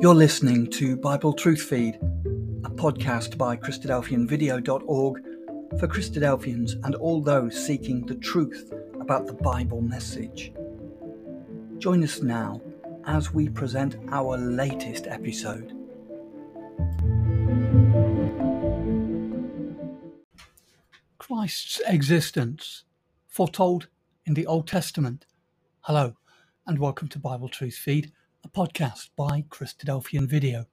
You're listening to Bible Truth Feed, a podcast by Christadelphianvideo.org for Christadelphians and all those seeking the truth about the Bible message. Join us now as we present our latest episode. Christ's existence, foretold in the Old Testament. Hello, and welcome to Bible Truth Feed a podcast by Christadelphian Video.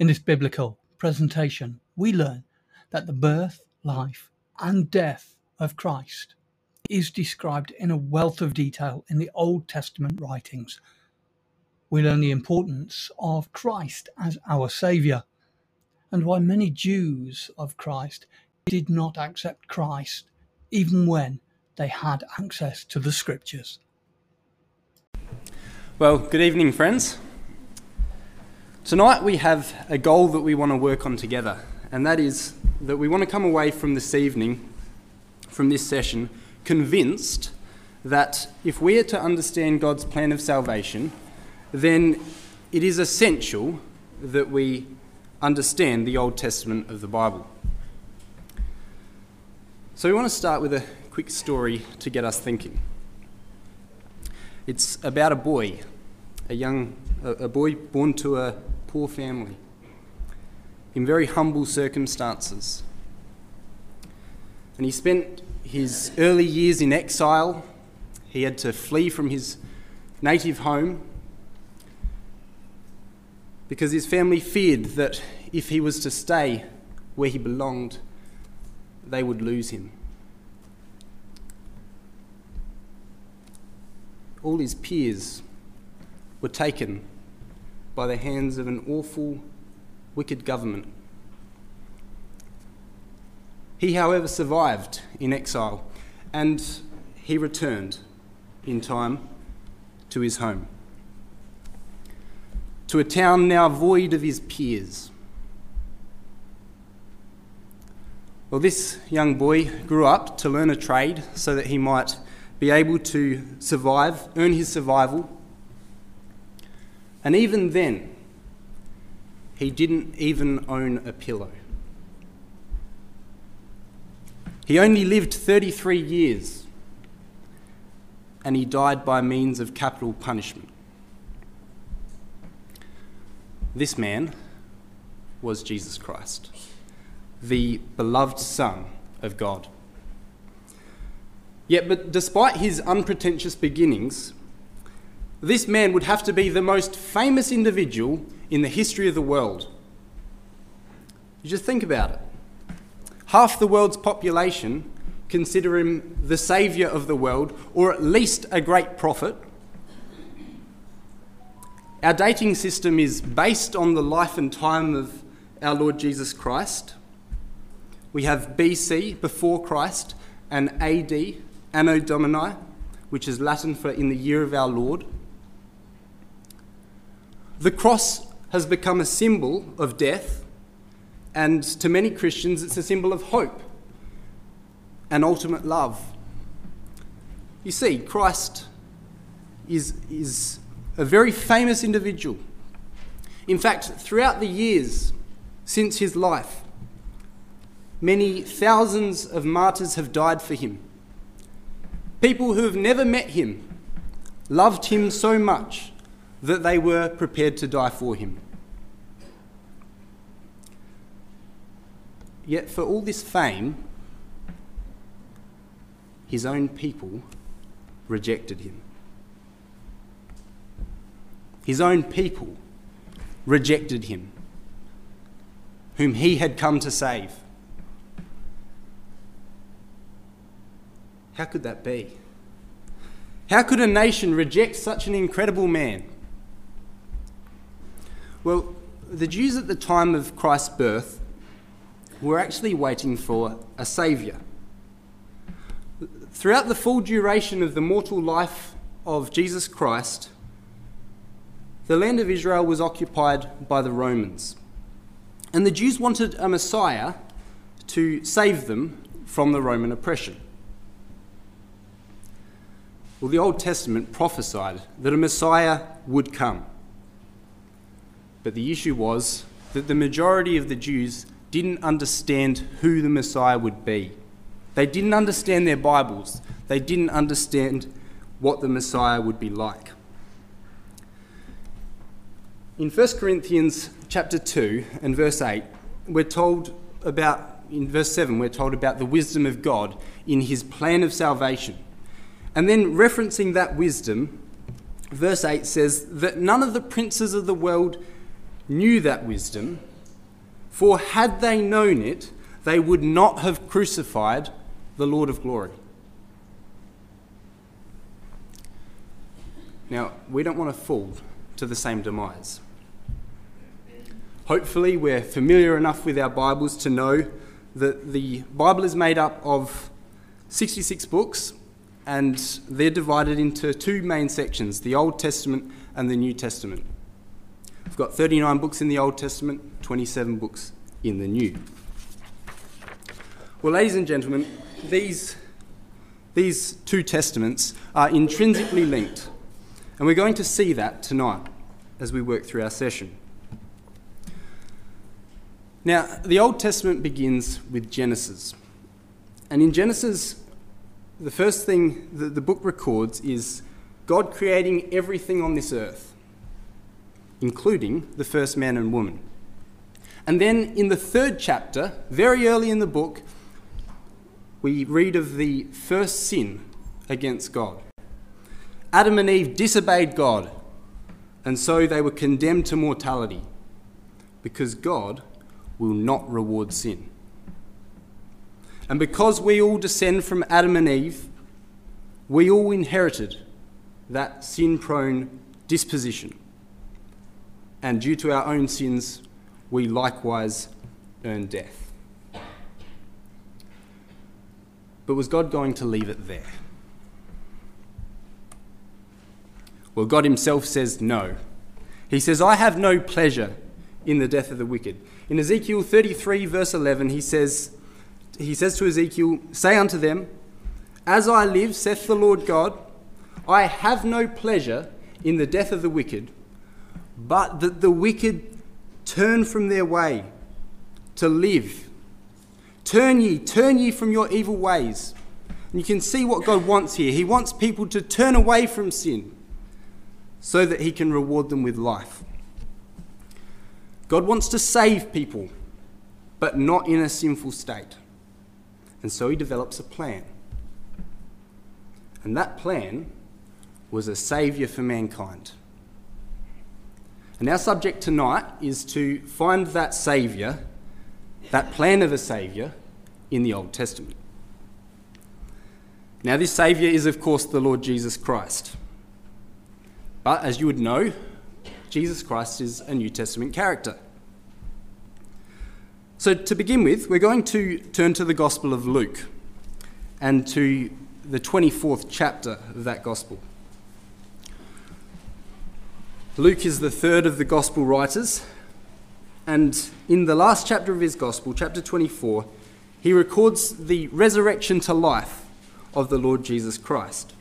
In this biblical presentation, we learn that the birth, life, and death of Christ is described in a wealth of detail in the Old Testament writings. We learn the importance of Christ as our Saviour and why many Jews of Christ did not accept Christ even when they had access to the Scriptures. Well, good evening, friends. Tonight we have a goal that we want to work on together, and that is that we want to come away from this evening, from this session, convinced that if we are to understand God's plan of salvation, then it is essential that we understand the Old Testament of the Bible. So we want to start with a quick story to get us thinking. It's about a boy, a young a, boy born to a poor family in very humble circumstances. And he spent his early years in exile. He had to flee from his native home because his family feared that if he was to stay where he belonged, they would lose him. All his peers were taken by the hands of an awful, wicked government. He, however, survived in exile and he returned in time to his home, to a town now void of his peers. Well, this young boy grew up to learn a trade so that he might be able to survive, earn his survival. And even then, he didn't even own a pillow. He only lived 33 years and he died by means of capital punishment. This man was Jesus Christ, the beloved Son of God. Yet, but despite his unpretentious beginnings, this man would have to be the most famous individual in the history of the world. You just think about it. Half the world's population consider him the saviour of the world, or at least a great prophet. Our dating system is based on the life and time of our Lord Jesus Christ. We have BC, before Christ, and AD, Anno Domini, which is Latin for in the year of our Lord. The cross has become a symbol of death, and to many Christians, it's a symbol of hope and ultimate love. You see, Christ is, is a very famous individual. In fact, throughout the years since his life, many thousands of martyrs have died for him. People who have never met him loved him so much that they were prepared to die for him. Yet, for all this fame, his own people rejected him. His own people rejected him, whom he had come to save. How could that be? How could a nation reject such an incredible man? Well, the Jews at the time of Christ's birth were actually waiting for a saviour. Throughout the full duration of the mortal life of Jesus Christ, the land of Israel was occupied by the Romans. And the Jews wanted a Messiah to save them from the Roman oppression. Well, the Old Testament prophesied that a Messiah would come. But the issue was that the majority of the Jews didn't understand who the Messiah would be. They didn't understand their Bibles. They didn't understand what the Messiah would be like. In 1 Corinthians chapter 2 and verse 8, we're told about, in verse 7, we're told about the wisdom of God in his plan of salvation. And then referencing that wisdom, verse 8 says that none of the princes of the world knew that wisdom, for had they known it, they would not have crucified the Lord of glory. Now, we don't want to fall to the same demise. Hopefully, we're familiar enough with our Bibles to know that the Bible is made up of 66 books and they're divided into two main sections the Old Testament and the New Testament. We've got 39 books in the Old Testament, 27 books in the New. Well, ladies and gentlemen, these, these two testaments are intrinsically linked, and we're going to see that tonight as we work through our session. Now, the Old Testament begins with Genesis. And in Genesis, the first thing that the book records is God creating everything on this earth, including the first man and woman. And then in the third chapter, very early in the book, we read of the first sin against God. Adam and Eve disobeyed God, and so they were condemned to mortality because God will not reward sin. And because we all descend from Adam and Eve, we all inherited that sin prone disposition. And due to our own sins, we likewise earn death. But was God going to leave it there? Well, God Himself says no. He says, I have no pleasure in the death of the wicked. In Ezekiel 33, verse 11, he says, he says to Ezekiel, Say unto them, As I live, saith the Lord God, I have no pleasure in the death of the wicked, but that the wicked turn from their way to live. Turn ye, turn ye from your evil ways. And you can see what God wants here. He wants people to turn away from sin so that He can reward them with life. God wants to save people, but not in a sinful state. And so he develops a plan. And that plan was a saviour for mankind. And our subject tonight is to find that saviour, that plan of a saviour, in the Old Testament. Now, this saviour is, of course, the Lord Jesus Christ. But as you would know, Jesus Christ is a New Testament character. So, to begin with, we're going to turn to the Gospel of Luke and to the 24th chapter of that Gospel. Luke is the third of the Gospel writers, and in the last chapter of his Gospel, chapter 24, he records the resurrection to life of the Lord Jesus Christ.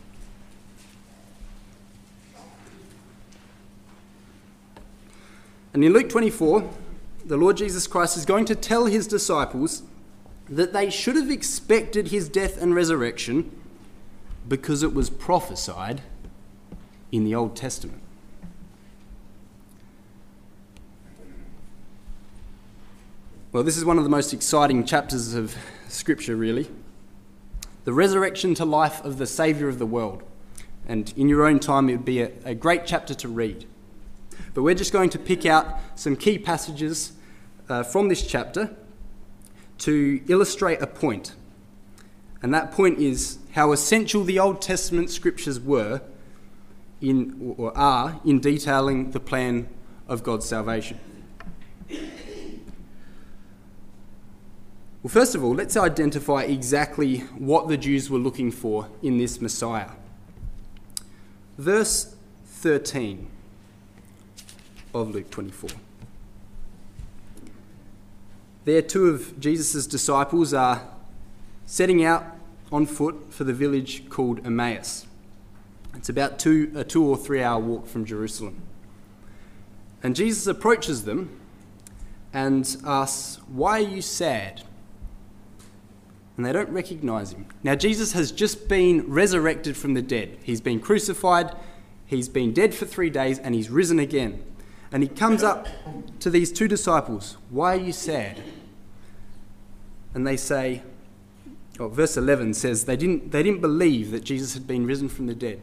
And in Luke 24, the Lord Jesus Christ is going to tell his disciples that they should have expected his death and resurrection because it was prophesied in the Old Testament. Well, this is one of the most exciting chapters of Scripture, really. The resurrection to life of the Saviour of the world. And in your own time, it would be a, a great chapter to read. But we're just going to pick out some key passages uh, from this chapter to illustrate a point. And that point is how essential the Old Testament scriptures were in, or are in detailing the plan of God's salvation. Well, first of all, let's identify exactly what the Jews were looking for in this Messiah. Verse 13 of Luke 24. There, two of Jesus' disciples are setting out on foot for the village called Emmaus. It's about two, a two or three hour walk from Jerusalem. And Jesus approaches them and asks, Why are you sad? And they don't recognize him. Now, Jesus has just been resurrected from the dead. He's been crucified, he's been dead for three days, and he's risen again. And he comes up to these two disciples, Why are you sad? And they say, oh, verse 11 says, they didn't, they didn't believe that Jesus had been risen from the dead.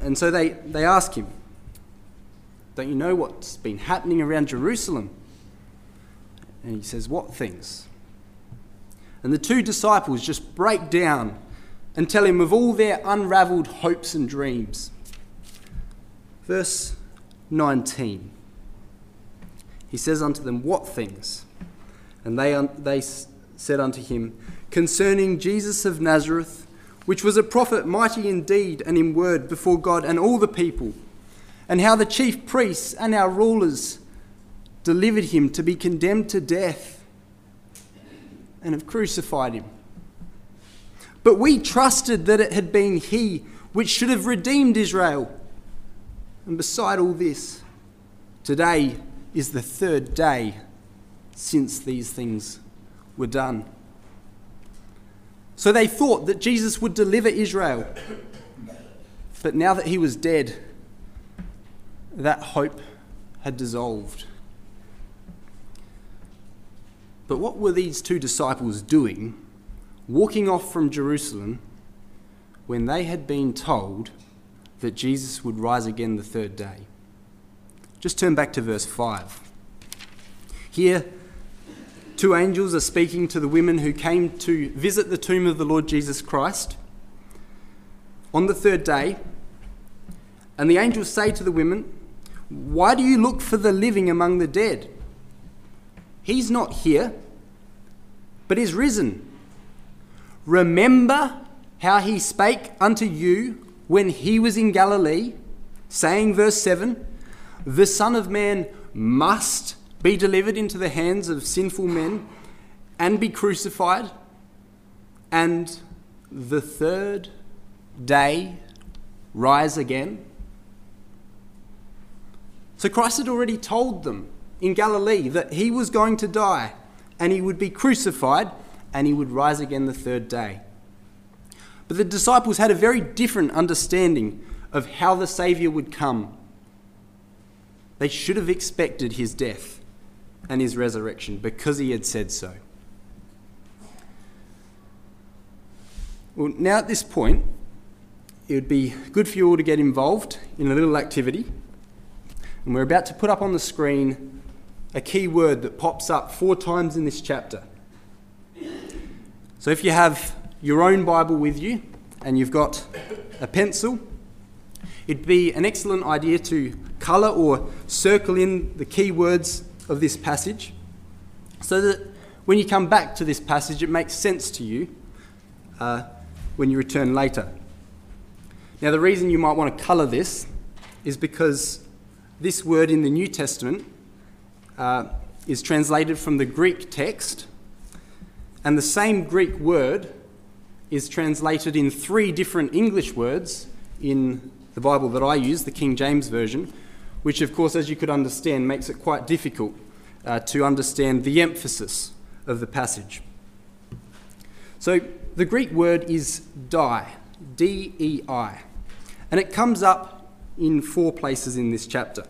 And so they, they ask him, Don't you know what's been happening around Jerusalem? And he says, What things? And the two disciples just break down and tell him of all their unraveled hopes and dreams. Verse 19 He says unto them, What things? And they, they said unto him, Concerning Jesus of Nazareth, which was a prophet mighty in deed and in word before God and all the people, and how the chief priests and our rulers delivered him to be condemned to death and have crucified him. But we trusted that it had been he which should have redeemed Israel. And beside all this, today is the third day since these things were done. So they thought that Jesus would deliver Israel. But now that he was dead, that hope had dissolved. But what were these two disciples doing, walking off from Jerusalem, when they had been told that Jesus would rise again the third day? Just turn back to verse 5. Here, Two angels are speaking to the women who came to visit the tomb of the Lord Jesus Christ on the third day. And the angels say to the women, Why do you look for the living among the dead? He's not here, but is risen. Remember how he spake unto you when he was in Galilee, saying, verse 7 The Son of Man must be delivered into the hands of sinful men and be crucified, and the third day rise again? So Christ had already told them in Galilee that he was going to die and he would be crucified and he would rise again the third day. But the disciples had a very different understanding of how the Saviour would come. They should have expected his death and his resurrection because he had said so. Well, now at this point, it would be good for you all to get involved in a little activity. And we're about to put up on the screen a key word that pops up four times in this chapter. So if you have your own Bible with you and you've got a pencil, it'd be an excellent idea to colour or circle in the key words of this passage so that when you come back to this passage, it makes sense to you uh, when you return later. Now, the reason you might want to colour this is because this word in the New Testament uh, is translated from the Greek text, and the same Greek word is translated in three different English words in the Bible that I use, the King James Version, which, of course, as you could understand, makes it quite difficult uh, to understand the emphasis of the passage. So, the Greek word is die, D E I, and it comes up in four places in this chapter.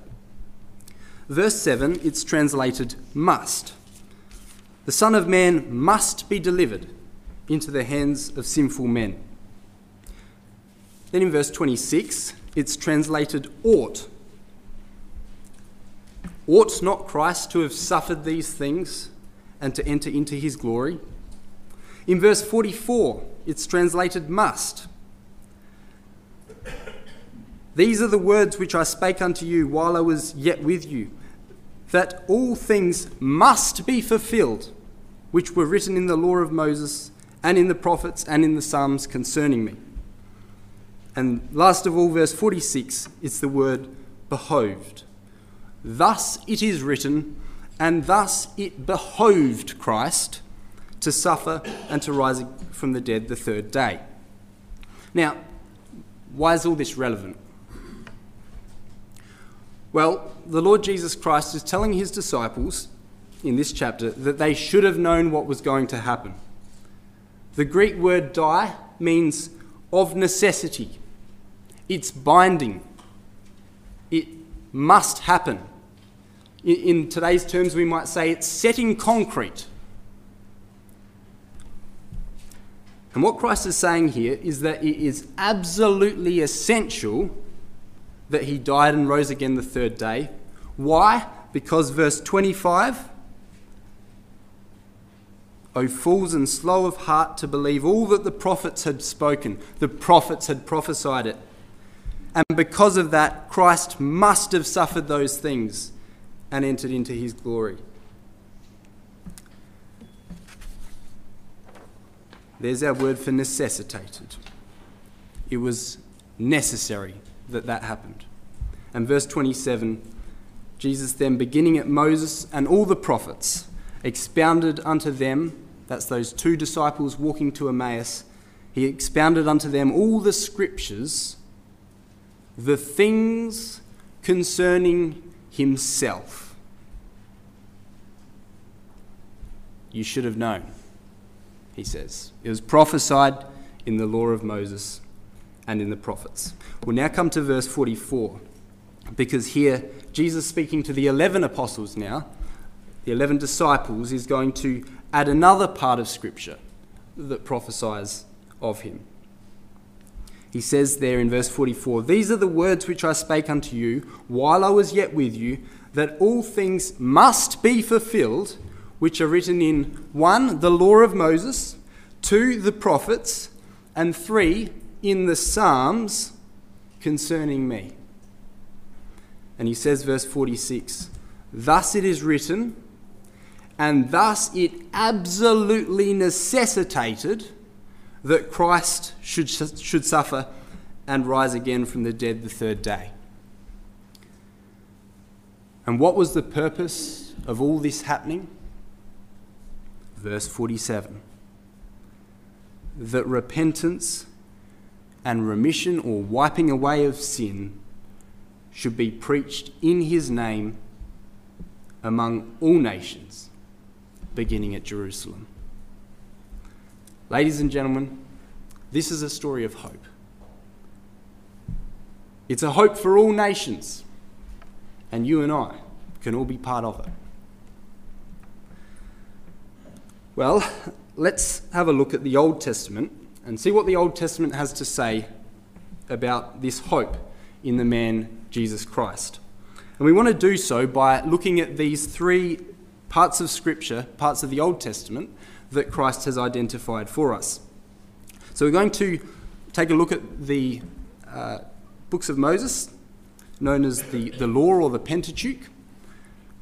Verse 7, it's translated must. The Son of Man must be delivered into the hands of sinful men. Then in verse 26, it's translated ought. Ought not Christ to have suffered these things and to enter into his glory? In verse 44, it's translated must. These are the words which I spake unto you while I was yet with you, that all things must be fulfilled, which were written in the law of Moses and in the prophets and in the Psalms concerning me. And last of all, verse 46, it's the word behoved. Thus it is written, and thus it behoved Christ to suffer and to rise from the dead the third day. Now, why is all this relevant? Well, the Lord Jesus Christ is telling his disciples in this chapter that they should have known what was going to happen. The Greek word die means of necessity, it's binding, it must happen. In today's terms, we might say it's set in concrete. And what Christ is saying here is that it is absolutely essential that he died and rose again the third day. Why? Because verse 25 O fools and slow of heart to believe all that the prophets had spoken, the prophets had prophesied it. And because of that, Christ must have suffered those things and entered into his glory. There's our word for necessitated. It was necessary that that happened. And verse 27 Jesus then, beginning at Moses and all the prophets, expounded unto them, that's those two disciples walking to Emmaus, he expounded unto them all the scriptures, the things concerning himself. You should have known, he says. It was prophesied in the law of Moses and in the prophets. We'll now come to verse 44, because here Jesus, speaking to the 11 apostles now, the 11 disciples, is going to add another part of Scripture that prophesies of him. He says there in verse 44 These are the words which I spake unto you while I was yet with you, that all things must be fulfilled, which are written in 1. the law of Moses, 2. the prophets, and 3 in the Psalms concerning me. And he says, verse 46 Thus it is written, and thus it absolutely necessitated that Christ should, should suffer and rise again from the dead the third day. And what was the purpose of all this happening? Verse 47 that repentance and remission or wiping away of sin should be preached in his name among all nations, beginning at Jerusalem. Ladies and gentlemen, this is a story of hope. It's a hope for all nations, and you and I can all be part of it. Well, let's have a look at the Old Testament and see what the Old Testament has to say about this hope in the man Jesus Christ. And we want to do so by looking at these three parts of Scripture, parts of the Old Testament, that Christ has identified for us. So we're going to take a look at the uh, books of Moses, known as the, the Law or the Pentateuch.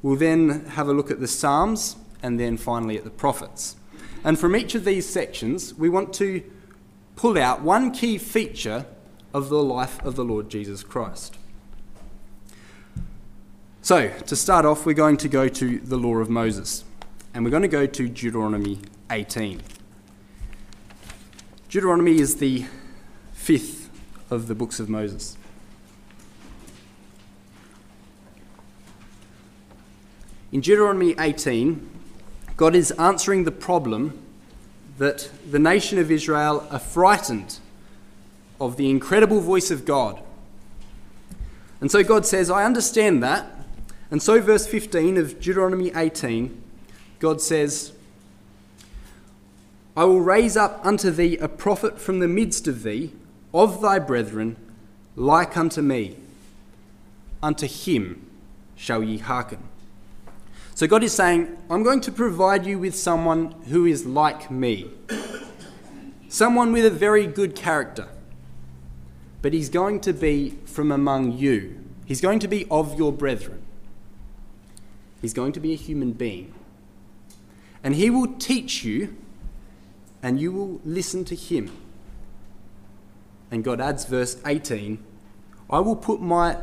We'll then have a look at the Psalms, and then finally at the prophets. And from each of these sections, we want to pull out one key feature of the life of the Lord Jesus Christ. So, to start off, we're going to go to the law of Moses, and we're going to go to Deuteronomy 18. Deuteronomy is the fifth of the books of Moses. In Deuteronomy 18, God is answering the problem that the nation of Israel are frightened of the incredible voice of God. And so God says, I understand that. And so, verse 15 of Deuteronomy 18, God says, I will raise up unto thee a prophet from the midst of thee, of thy brethren, like unto me. Unto him shall ye hearken. So God is saying, I'm going to provide you with someone who is like me, someone with a very good character. But he's going to be from among you, he's going to be of your brethren. He's going to be a human being. And he will teach you, and you will listen to him. And God adds verse 18 I will put my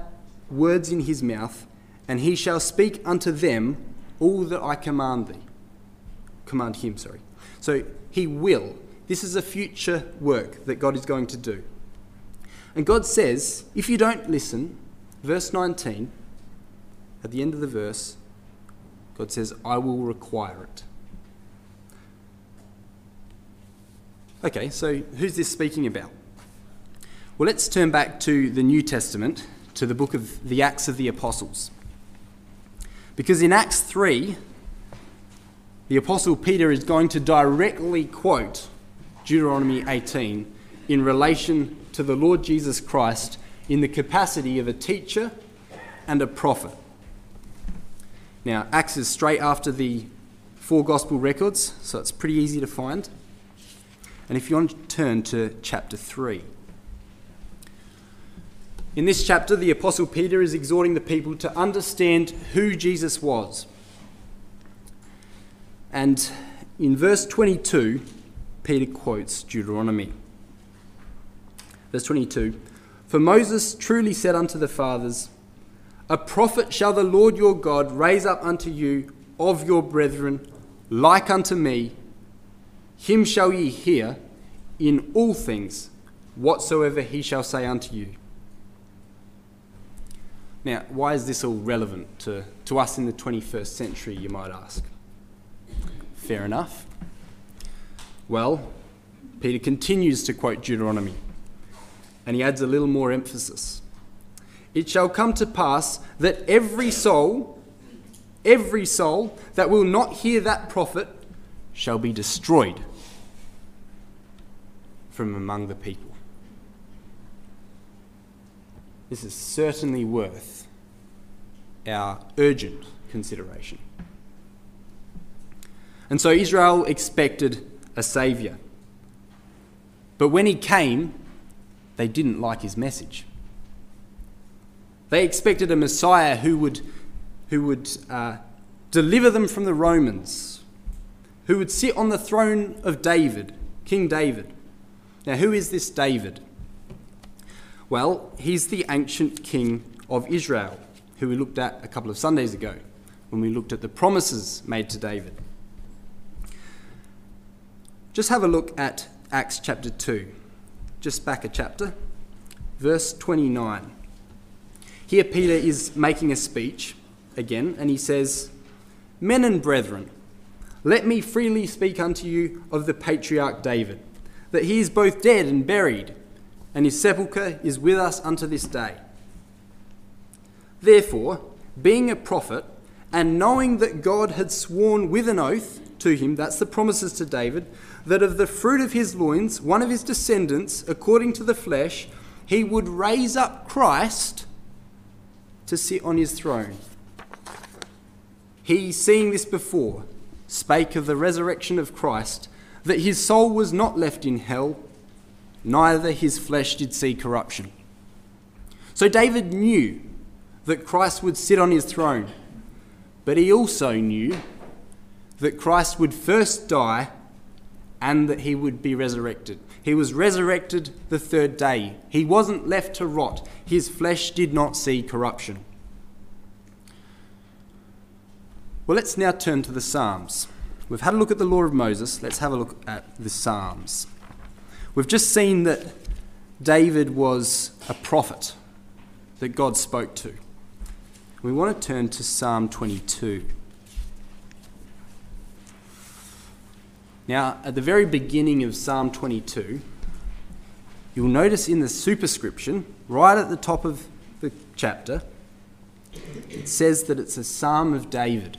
words in his mouth, and he shall speak unto them all that I command thee. Command him, sorry. So he will. This is a future work that God is going to do. And God says, if you don't listen, verse 19, at the end of the verse, God says, I will require it. Okay, so who's this speaking about? Well, let's turn back to the New Testament, to the book of the Acts of the Apostles. Because in Acts 3, the Apostle Peter is going to directly quote Deuteronomy 18 in relation to the Lord Jesus Christ in the capacity of a teacher and a prophet. Now, Acts is straight after the four gospel records, so it's pretty easy to find. And if you want to turn to chapter 3. In this chapter, the Apostle Peter is exhorting the people to understand who Jesus was. And in verse 22, Peter quotes Deuteronomy. Verse 22 For Moses truly said unto the fathers, A prophet shall the Lord your God raise up unto you of your brethren, like unto me. Him shall ye hear in all things whatsoever he shall say unto you. Now, why is this all relevant to, to us in the 21st century, you might ask? Fair enough. Well, Peter continues to quote Deuteronomy, and he adds a little more emphasis. It shall come to pass that every soul, every soul that will not hear that prophet shall be destroyed from among the people. This is certainly worth our urgent consideration. And so Israel expected a saviour. But when he came, they didn't like his message. They expected a Messiah who would, who would uh, deliver them from the Romans, who would sit on the throne of David, King David. Now, who is this David? Well, he's the ancient king of Israel, who we looked at a couple of Sundays ago when we looked at the promises made to David. Just have a look at Acts chapter 2, just back a chapter, verse 29. Here, Peter is making a speech again, and he says, Men and brethren, let me freely speak unto you of the patriarch David, that he is both dead and buried, and his sepulchre is with us unto this day. Therefore, being a prophet, and knowing that God had sworn with an oath to him, that's the promises to David, that of the fruit of his loins, one of his descendants, according to the flesh, he would raise up Christ to sit on his throne. He, seeing this before, spake of the resurrection of Christ, that his soul was not left in hell, neither his flesh did see corruption. So David knew that Christ would sit on his throne, but he also knew that Christ would first die and that he would be resurrected. He was resurrected the third day. He wasn't left to rot. His flesh did not see corruption. Well, let's now turn to the Psalms. We've had a look at the law of Moses. Let's have a look at the Psalms. We've just seen that David was a prophet that God spoke to. We want to turn to Psalm 22. Now, at the very beginning of Psalm 22, you'll notice in the superscription, right at the top of the chapter, it says that it's a psalm of David.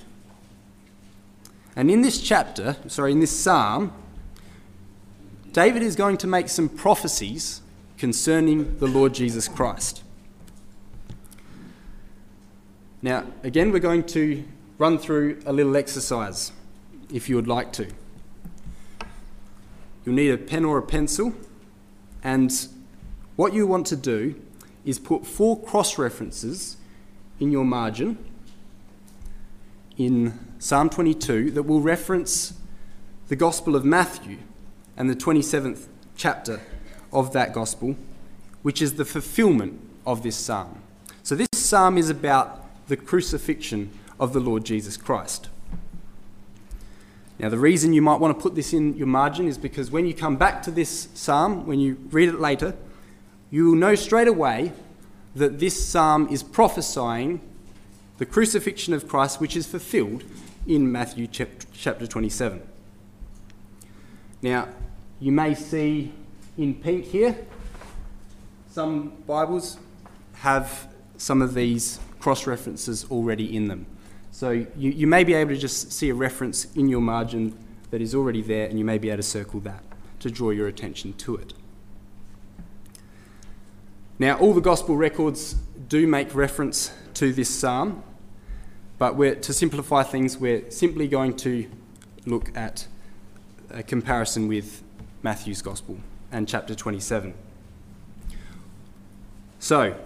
And in this chapter, sorry, in this psalm, David is going to make some prophecies concerning the Lord Jesus Christ. Now, again, we're going to run through a little exercise if you would like to. You'll need a pen or a pencil, and what you want to do is put four cross references in your margin in Psalm 22 that will reference the Gospel of Matthew and the 27th chapter of that Gospel, which is the fulfillment of this psalm. So, this psalm is about the crucifixion of the Lord Jesus Christ. Now, the reason you might want to put this in your margin is because when you come back to this psalm, when you read it later, you will know straight away that this psalm is prophesying the crucifixion of Christ, which is fulfilled in Matthew chapter 27. Now, you may see in pink here, some Bibles have some of these cross references already in them. So you, you may be able to just see a reference in your margin that is already there, and you may be able to circle that to draw your attention to it. Now, all the gospel records do make reference to this psalm, but to simplify things, we're simply going to look at a comparison with Matthew's gospel and chapter 27. So,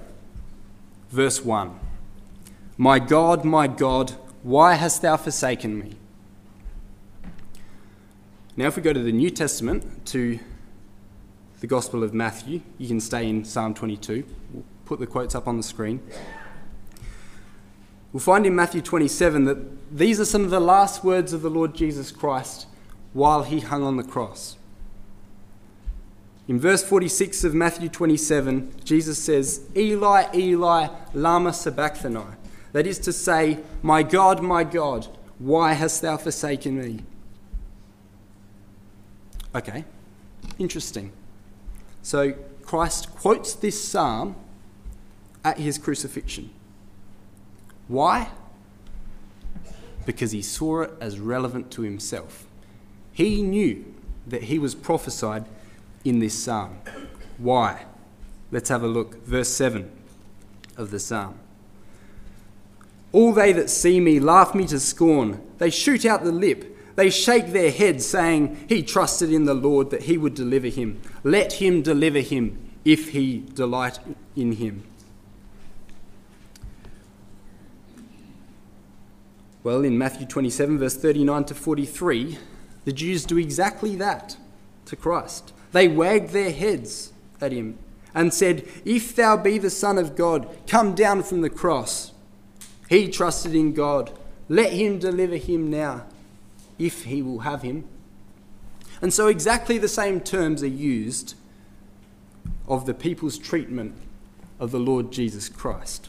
verse 1 My God, my God, why hast thou forsaken me? Now, if we go to the New Testament, to the Gospel of Matthew, you can stay in Psalm 22. We'll put the quotes up on the screen. We'll find in Matthew 27 that these are some of the last words of the Lord Jesus Christ while he hung on the cross. In verse 46 of Matthew 27, Jesus says, Eli, Eli, Lama Sabachthani. That is to say, My God, my God, why hast thou forsaken me? Okay, interesting. So Christ quotes this psalm at his crucifixion. Why? Because he saw it as relevant to himself. He knew that he was prophesied in this psalm. Why? Let's have a look. Verse 7 of the psalm. All they that see me laugh me to scorn. They shoot out the lip. They shake their heads, saying, He trusted in the Lord that he would deliver him. Let him deliver him if he delight in him. Well, in Matthew 27, verse 39 to 43, the Jews do exactly that to Christ. They wagged their heads at him and said, If thou be the Son of God, come down from the cross. He trusted in God. Let him deliver him now if he will have him. And so, exactly the same terms are used of the people's treatment of the Lord Jesus Christ.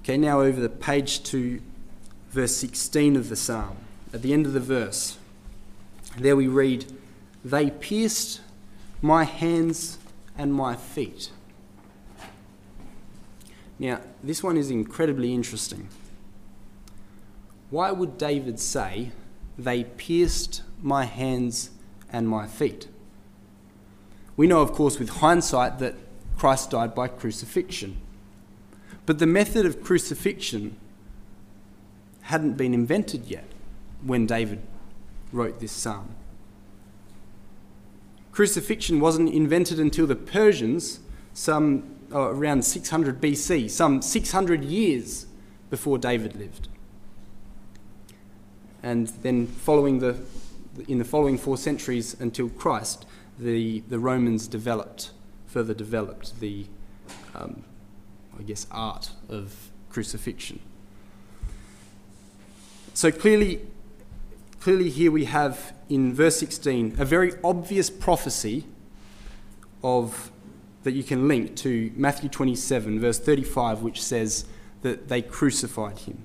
Okay, now over the page to verse 16 of the psalm. At the end of the verse, there we read, They pierced my hands and my feet. Now, this one is incredibly interesting why would David say, They pierced my hands and my feet? We know, of course, with hindsight, that Christ died by crucifixion. But the method of crucifixion hadn't been invented yet when David wrote this psalm. Crucifixion wasn't invented until the Persians, some oh, around 600 BC, some 600 years before David lived and then following the, in the following four centuries until Christ, the, the Romans developed, further developed the, um, I guess, art of crucifixion. So clearly, clearly here we have in verse 16 a very obvious prophecy of that you can link to Matthew 27 verse 35 which says that they crucified him.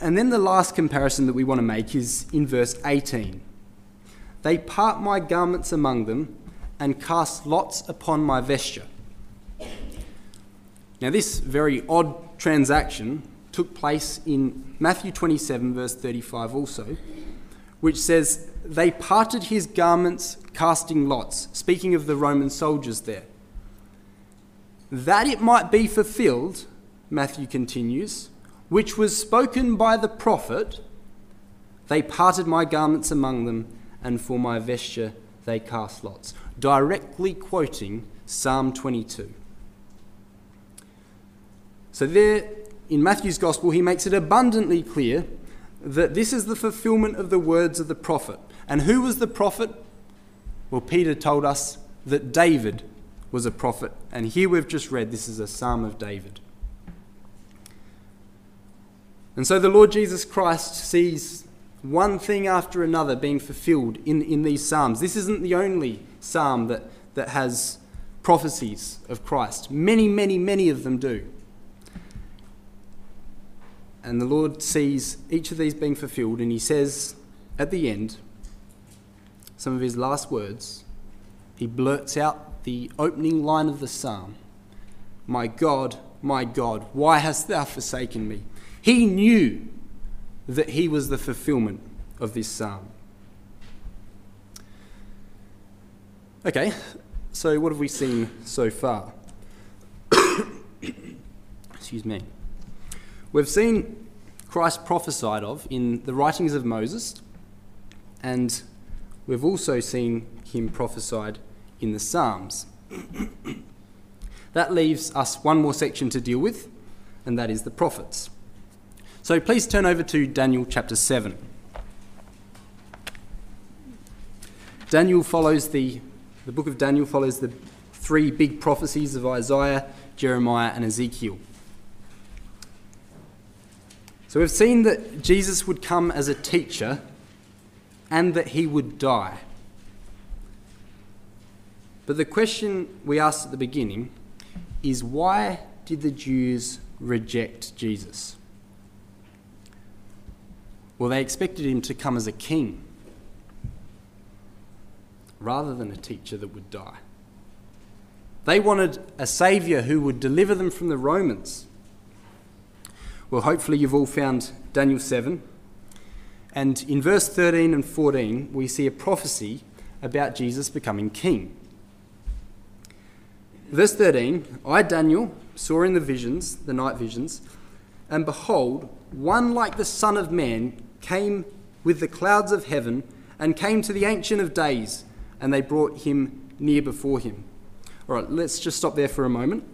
And then the last comparison that we want to make is in verse 18. They part my garments among them and cast lots upon my vesture. Now, this very odd transaction took place in Matthew 27, verse 35, also, which says, They parted his garments, casting lots, speaking of the Roman soldiers there. That it might be fulfilled, Matthew continues, which was spoken by the prophet, they parted my garments among them, and for my vesture they cast lots. Directly quoting Psalm 22. So, there in Matthew's Gospel, he makes it abundantly clear that this is the fulfillment of the words of the prophet. And who was the prophet? Well, Peter told us that David was a prophet. And here we've just read this is a psalm of David. And so the Lord Jesus Christ sees one thing after another being fulfilled in, in these Psalms. This isn't the only Psalm that, that has prophecies of Christ. Many, many, many of them do. And the Lord sees each of these being fulfilled, and He says at the end, some of His last words, He blurts out the opening line of the psalm My God, my God, why hast thou forsaken me? He knew that He was the fulfillment of this psalm. Okay, so what have we seen so far? Excuse me. We've seen Christ prophesied of in the writings of Moses, and we've also seen him prophesied in the Psalms. that leaves us one more section to deal with, and that is the prophets. So please turn over to Daniel chapter 7. Daniel follows the the book of Daniel follows the three big prophecies of Isaiah, Jeremiah, and Ezekiel. So we've seen that Jesus would come as a teacher and that he would die. But the question we asked at the beginning is why did the Jews reject Jesus? Well, they expected him to come as a king rather than a teacher that would die. They wanted a saviour who would deliver them from the Romans. Well, hopefully, you've all found Daniel 7. And in verse 13 and 14, we see a prophecy about Jesus becoming king. Verse 13 I, Daniel, saw in the visions, the night visions, and behold, one like the Son of Man came with the clouds of heaven and came to the Ancient of Days and they brought him near before him. All right, let's just stop there for a moment.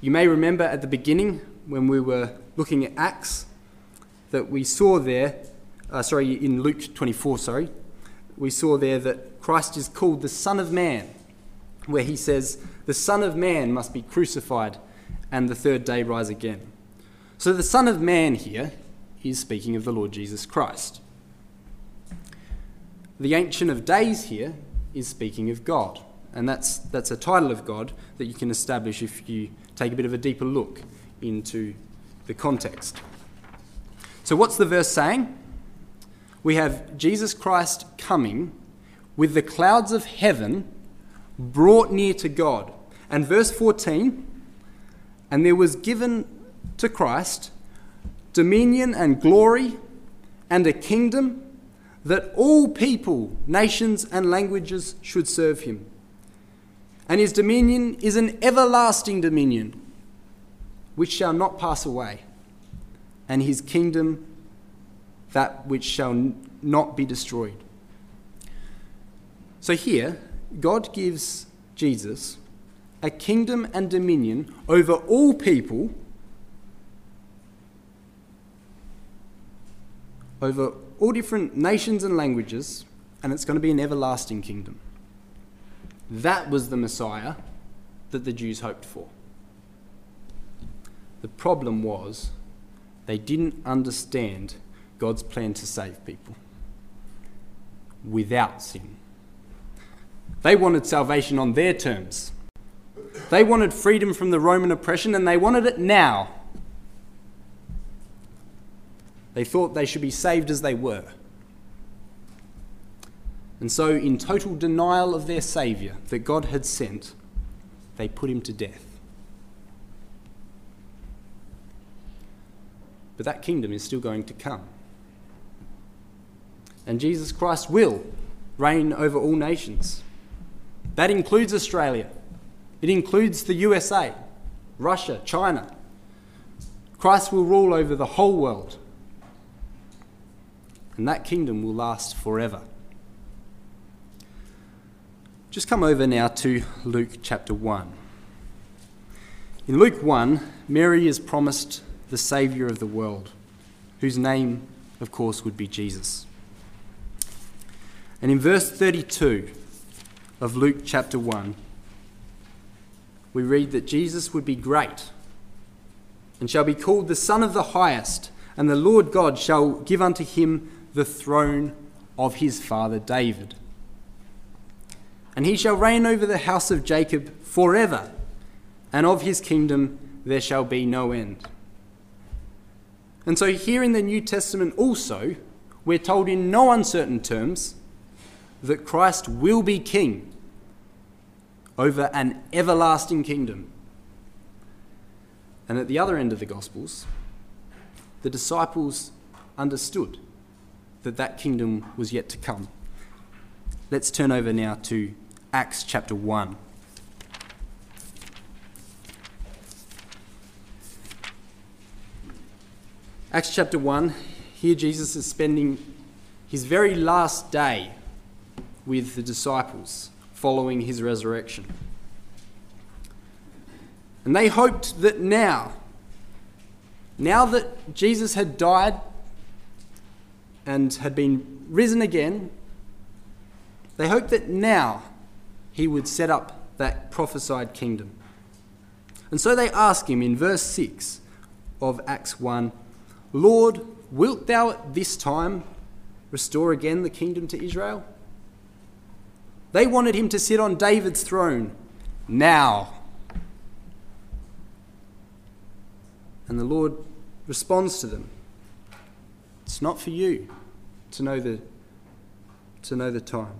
You may remember at the beginning when we were looking at Acts that we saw there, uh, sorry, in Luke 24, sorry, we saw there that Christ is called the Son of Man, where he says, The Son of Man must be crucified and the third day rise again. So the Son of Man here is speaking of the Lord Jesus Christ. The Ancient of Days here is speaking of God, and that's, that's a title of God that you can establish if you take a bit of a deeper look into the context. So, what's the verse saying? We have Jesus Christ coming with the clouds of heaven brought near to God. And verse 14, and there was given to Christ dominion and glory and a kingdom that all people, nations, and languages should serve him. And his dominion is an everlasting dominion which shall not pass away, and his kingdom that which shall not be destroyed. So here, God gives Jesus a kingdom and dominion over all people, over all different nations and languages, and it's going to be an everlasting kingdom. That was the Messiah that the Jews hoped for. The problem was they didn't understand God's plan to save people without sin. They wanted salvation on their terms. They wanted freedom from the Roman oppression and they wanted it now. They thought they should be saved as they were. And so, in total denial of their Saviour that God had sent, they put him to death. But that kingdom is still going to come. And Jesus Christ will reign over all nations. That includes Australia, it includes the USA, Russia, China. Christ will rule over the whole world and that kingdom will last forever. Just come over now to Luke chapter 1. In Luke 1, Mary is promised the Saviour of the world, whose name, of course, would be Jesus. And in verse 32 of Luke chapter 1, we read that Jesus would be great and shall be called the Son of the Highest, and the Lord God shall give unto him the throne of his father David. and he shall reign over the house of Jacob forever, and of his kingdom there shall be no end. And so, here in the New Testament also, we're told in no uncertain terms that Christ will be king over an everlasting kingdom. And at the other end of the Gospels, the disciples understood that that kingdom was yet to come. Let's turn over now to Acts chapter 1. Acts chapter 1, here Jesus is spending his very last day with the disciples following his resurrection. And they hoped that now, now that Jesus had died and had been risen again, they hoped that now he would set up that prophesied kingdom. And so they ask him in verse 6 of Acts 1 Lord, wilt thou at this time restore again the kingdom to Israel? They wanted him to sit on David's throne now. And the Lord responds to them It's not for you to know the, to know the time.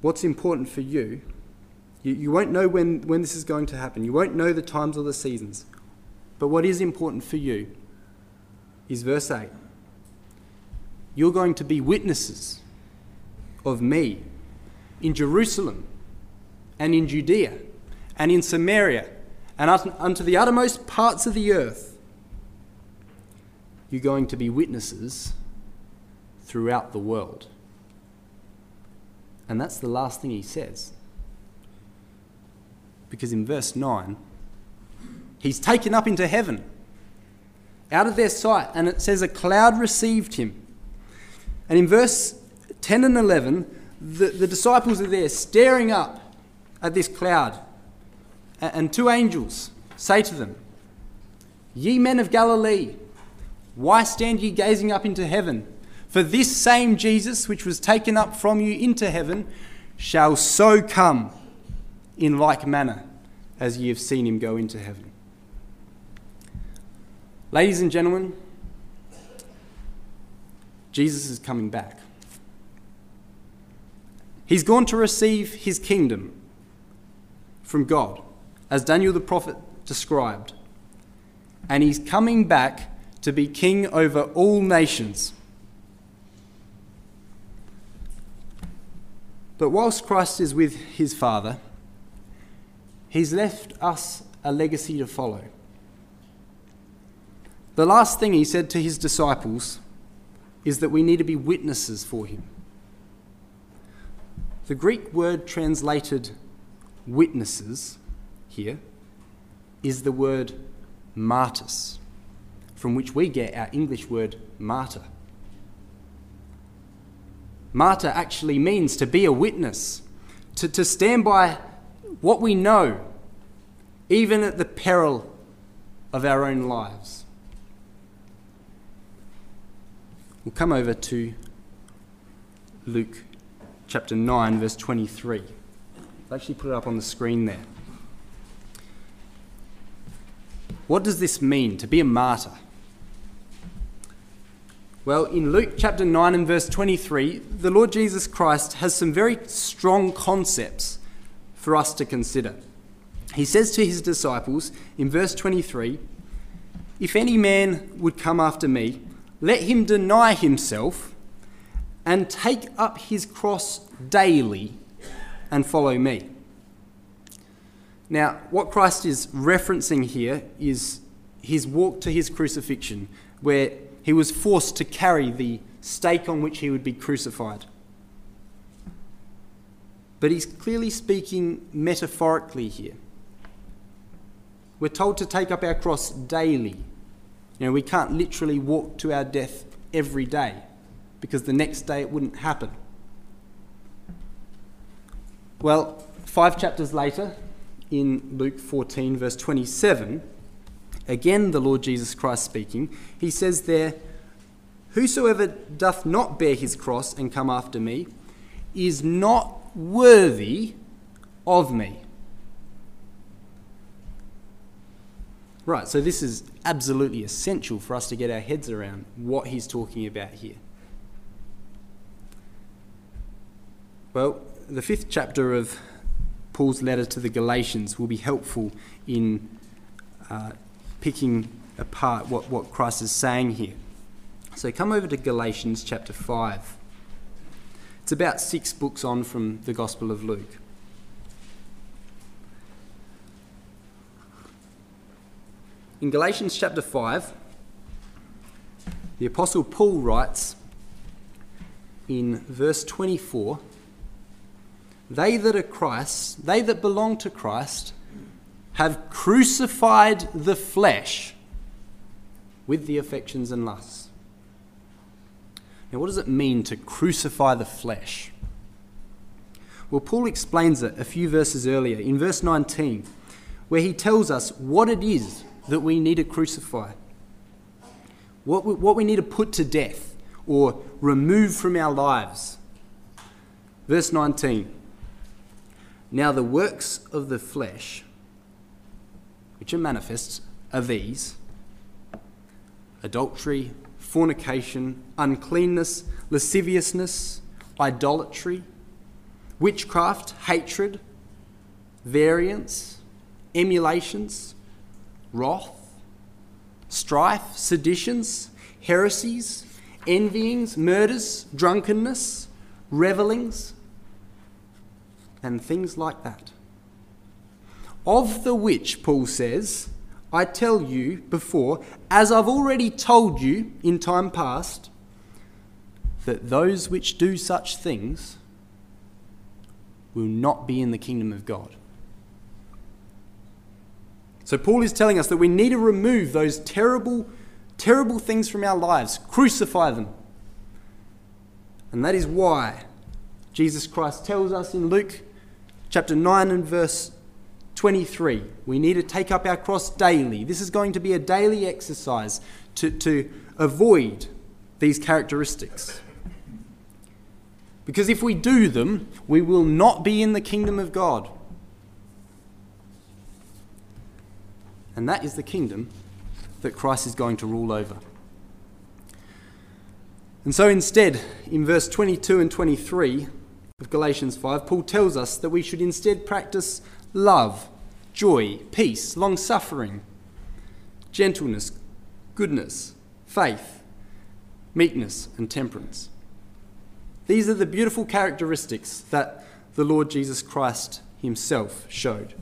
What's important for you you, you won't know when, when this is going to happen. You won't know the times or the seasons. But what is important for you is verse 8. You're going to be witnesses of me in Jerusalem and in Judea and in Samaria and unto the uttermost parts of the earth. You're going to be witnesses throughout the world. And that's the last thing he says. Because in verse 9, he's taken up into heaven, out of their sight, and it says a cloud received him. And in verse 10 and 11, the, the disciples are there staring up at this cloud, and two angels say to them, Ye men of Galilee, why stand ye gazing up into heaven? For this same Jesus, which was taken up from you into heaven, shall so come in like manner as ye have seen him go into heaven. Ladies and gentlemen, Jesus is coming back. He's gone to receive his kingdom from God, as Daniel the prophet described. And he's coming back to be king over all nations. But whilst Christ is with his Father, He's left us a legacy to follow. The last thing he said to his disciples is that we need to be witnesses for him. The Greek word translated witnesses here is the word martyrs, from which we get our English word martyr. Martyr actually means to be a witness, to, to stand by what we know, even at the peril of our own lives. We'll come over to Luke chapter 9, verse 23. I'll actually put it up on the screen there. What does this mean to be a martyr? Well, in Luke chapter 9 and verse 23, the Lord Jesus Christ has some very strong concepts for us to consider. He says to his disciples in verse 23 If any man would come after me, let him deny himself and take up his cross daily and follow me. Now, what Christ is referencing here is his walk to his crucifixion, where he was forced to carry the stake on which he would be crucified. But he's clearly speaking metaphorically here. We're told to take up our cross daily. You know, we can't literally walk to our death every day because the next day it wouldn't happen. Well, five chapters later, in Luke 14, verse 27, again the Lord Jesus Christ speaking, he says there, Whosoever doth not bear his cross and come after me is not worthy of me. Right, so this is absolutely essential for us to get our heads around what he's talking about here. Well, the fifth chapter of Paul's letter to the Galatians will be helpful in uh, picking apart what, what Christ is saying here. So come over to Galatians chapter 5. It's about six books on from the Gospel of Luke. In Galatians chapter 5, the Apostle Paul writes in verse 24 They that are Christ, they that belong to Christ, have crucified the flesh with the affections and lusts. Now, what does it mean to crucify the flesh? Well, Paul explains it a few verses earlier in verse 19, where he tells us what it is that we need to crucify, what we, what we need to put to death or remove from our lives. Verse 19 Now the works of the flesh, which are manifest, are these. Adultery, fornication, uncleanness, lasciviousness, idolatry, witchcraft, hatred, variance, emulations wrath, strife, seditions, heresies, envyings, murders, drunkenness, revelings, and things like that. Of the which, Paul says, I tell you before, as I've already told you in time past, that those which do such things will not be in the kingdom of God. So, Paul is telling us that we need to remove those terrible, terrible things from our lives, crucify them. And that is why Jesus Christ tells us in Luke chapter 9 and verse 23 we need to take up our cross daily. This is going to be a daily exercise to, to avoid these characteristics. Because if we do them, we will not be in the kingdom of God. And that is the kingdom that Christ is going to rule over. And so instead, in verse 22 and 23 of Galatians 5, Paul tells us that we should instead practice love, joy, peace, long suffering, gentleness, goodness, faith, meekness, and temperance. These are the beautiful characteristics that the Lord Jesus Christ himself showed.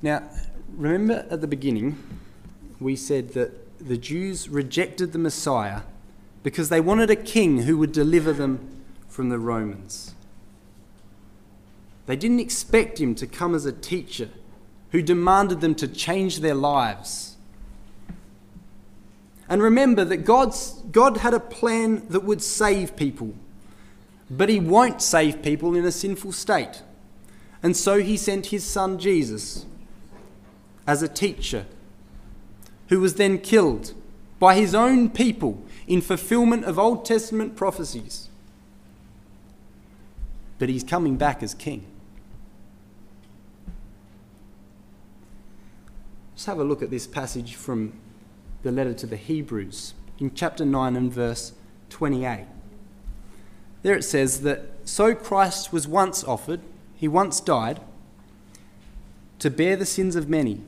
Now, remember at the beginning, we said that the Jews rejected the Messiah because they wanted a king who would deliver them from the Romans. They didn't expect him to come as a teacher who demanded them to change their lives. And remember that God's, God had a plan that would save people, but He won't save people in a sinful state. And so He sent His Son Jesus as a teacher, who was then killed by his own people in fulfillment of Old Testament prophecies. But he's coming back as king. Let's have a look at this passage from the letter to the Hebrews in chapter 9 and verse 28. There it says that so Christ was once offered, he once died, to bear the sins of many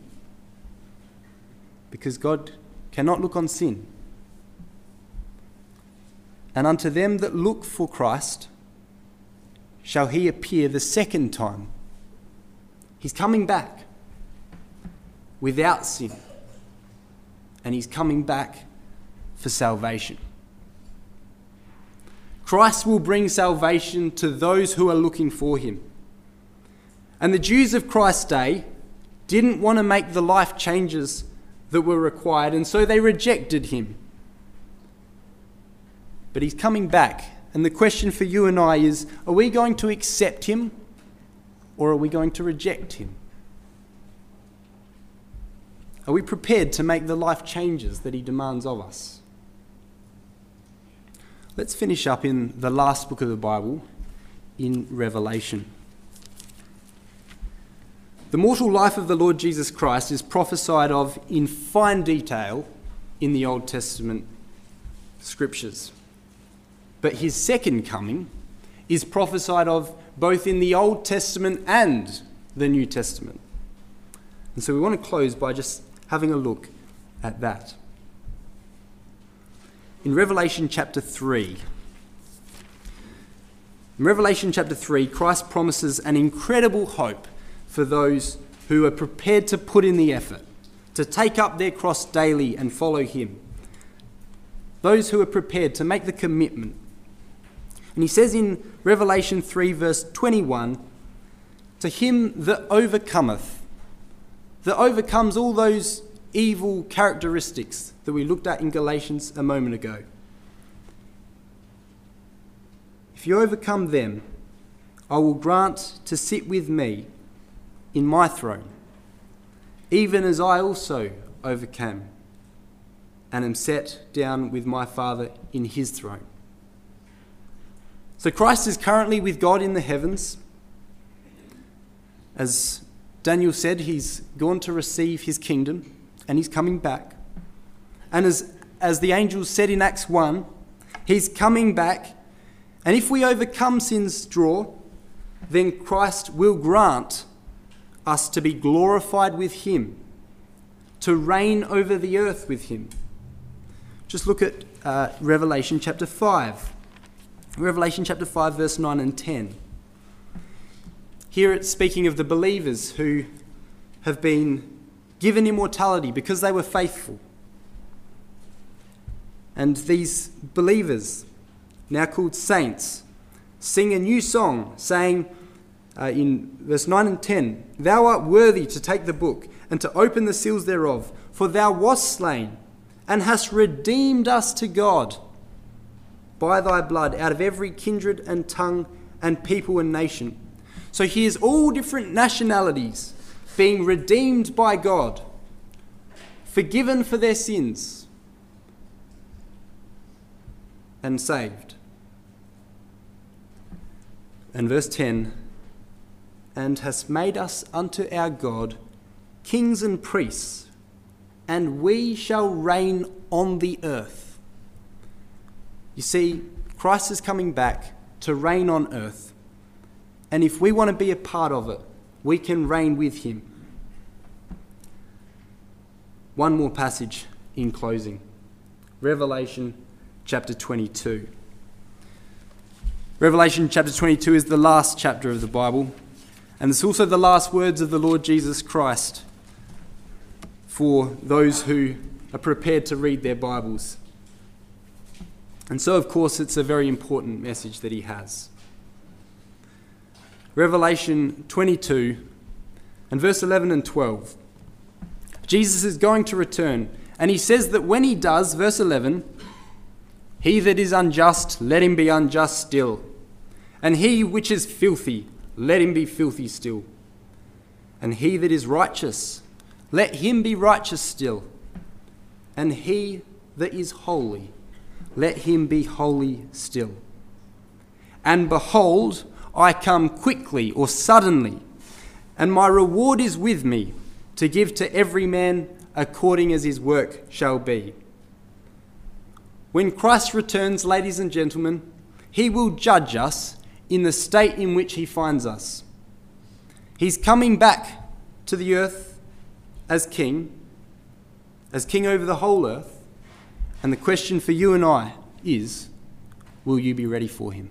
because God cannot look on sin. And unto them that look for Christ shall he appear the second time. He's coming back without sin. And he's coming back for salvation. Christ will bring salvation to those who are looking for him. And the Jews of Christ's day didn't want to make the life changes that were required, and so they rejected him. But he's coming back, and the question for you and I is are we going to accept him or are we going to reject him? Are we prepared to make the life changes that He demands of us? Let's finish up in the last book of the Bible, in Revelation. The mortal life of the Lord Jesus Christ is prophesied of in fine detail in the Old Testament scriptures. But his second coming is prophesied of both in the Old Testament and the New Testament. And so we want to close by just having a look at that. In Revelation chapter 3, in Revelation chapter 3, Christ promises an incredible hope for those who are prepared to put in the effort, to take up their cross daily and follow Him. Those who are prepared to make the commitment. And He says in Revelation 3, verse 21 To him that overcometh, that overcomes all those evil characteristics that we looked at in Galatians a moment ago. If you overcome them, I will grant to sit with me in my throne, even as I also overcame and am set down with my Father in his throne. So Christ is currently with God in the heavens. As Daniel said, he's gone to receive his kingdom and he's coming back. And as, as the angels said in Acts 1, he's coming back. And if we overcome sin's draw, then Christ will grant us to be glorified with Him, to reign over the earth with Him. Just look at uh, Revelation chapter 5. Revelation chapter 5, verse 9 and 10. Here it's speaking of the believers who have been given immortality because they were faithful. And these believers, now called saints, sing a new song, saying, uh, in verse 9 and 10 Thou art worthy to take the book and to open the seals thereof, for thou wast slain and hast redeemed us to God by thy blood out of every kindred and tongue and people and nation. So here's all different nationalities being redeemed by God, forgiven for their sins, and saved. And verse 10 and hast made us unto our God kings and priests, and we shall reign on the earth. You see, Christ is coming back to reign on earth, and if we want to be a part of it, we can reign with him. One more passage in closing Revelation chapter 22. Revelation chapter 22 is the last chapter of the Bible. And it's also the last words of the Lord Jesus Christ for those who are prepared to read their Bibles. And so, of course, it's a very important message that he has. Revelation 22 and verse 11 and 12. Jesus is going to return, and he says that when he does, verse 11, he that is unjust, let him be unjust still, and he which is filthy, let him be filthy still. And he that is righteous, let him be righteous still. And he that is holy, let him be holy still. And behold, I come quickly or suddenly, and my reward is with me to give to every man according as his work shall be. When Christ returns, ladies and gentlemen, he will judge us in the state in which he finds us. He's coming back to the earth as king, as king over the whole earth. And the question for you and I is will you be ready for him?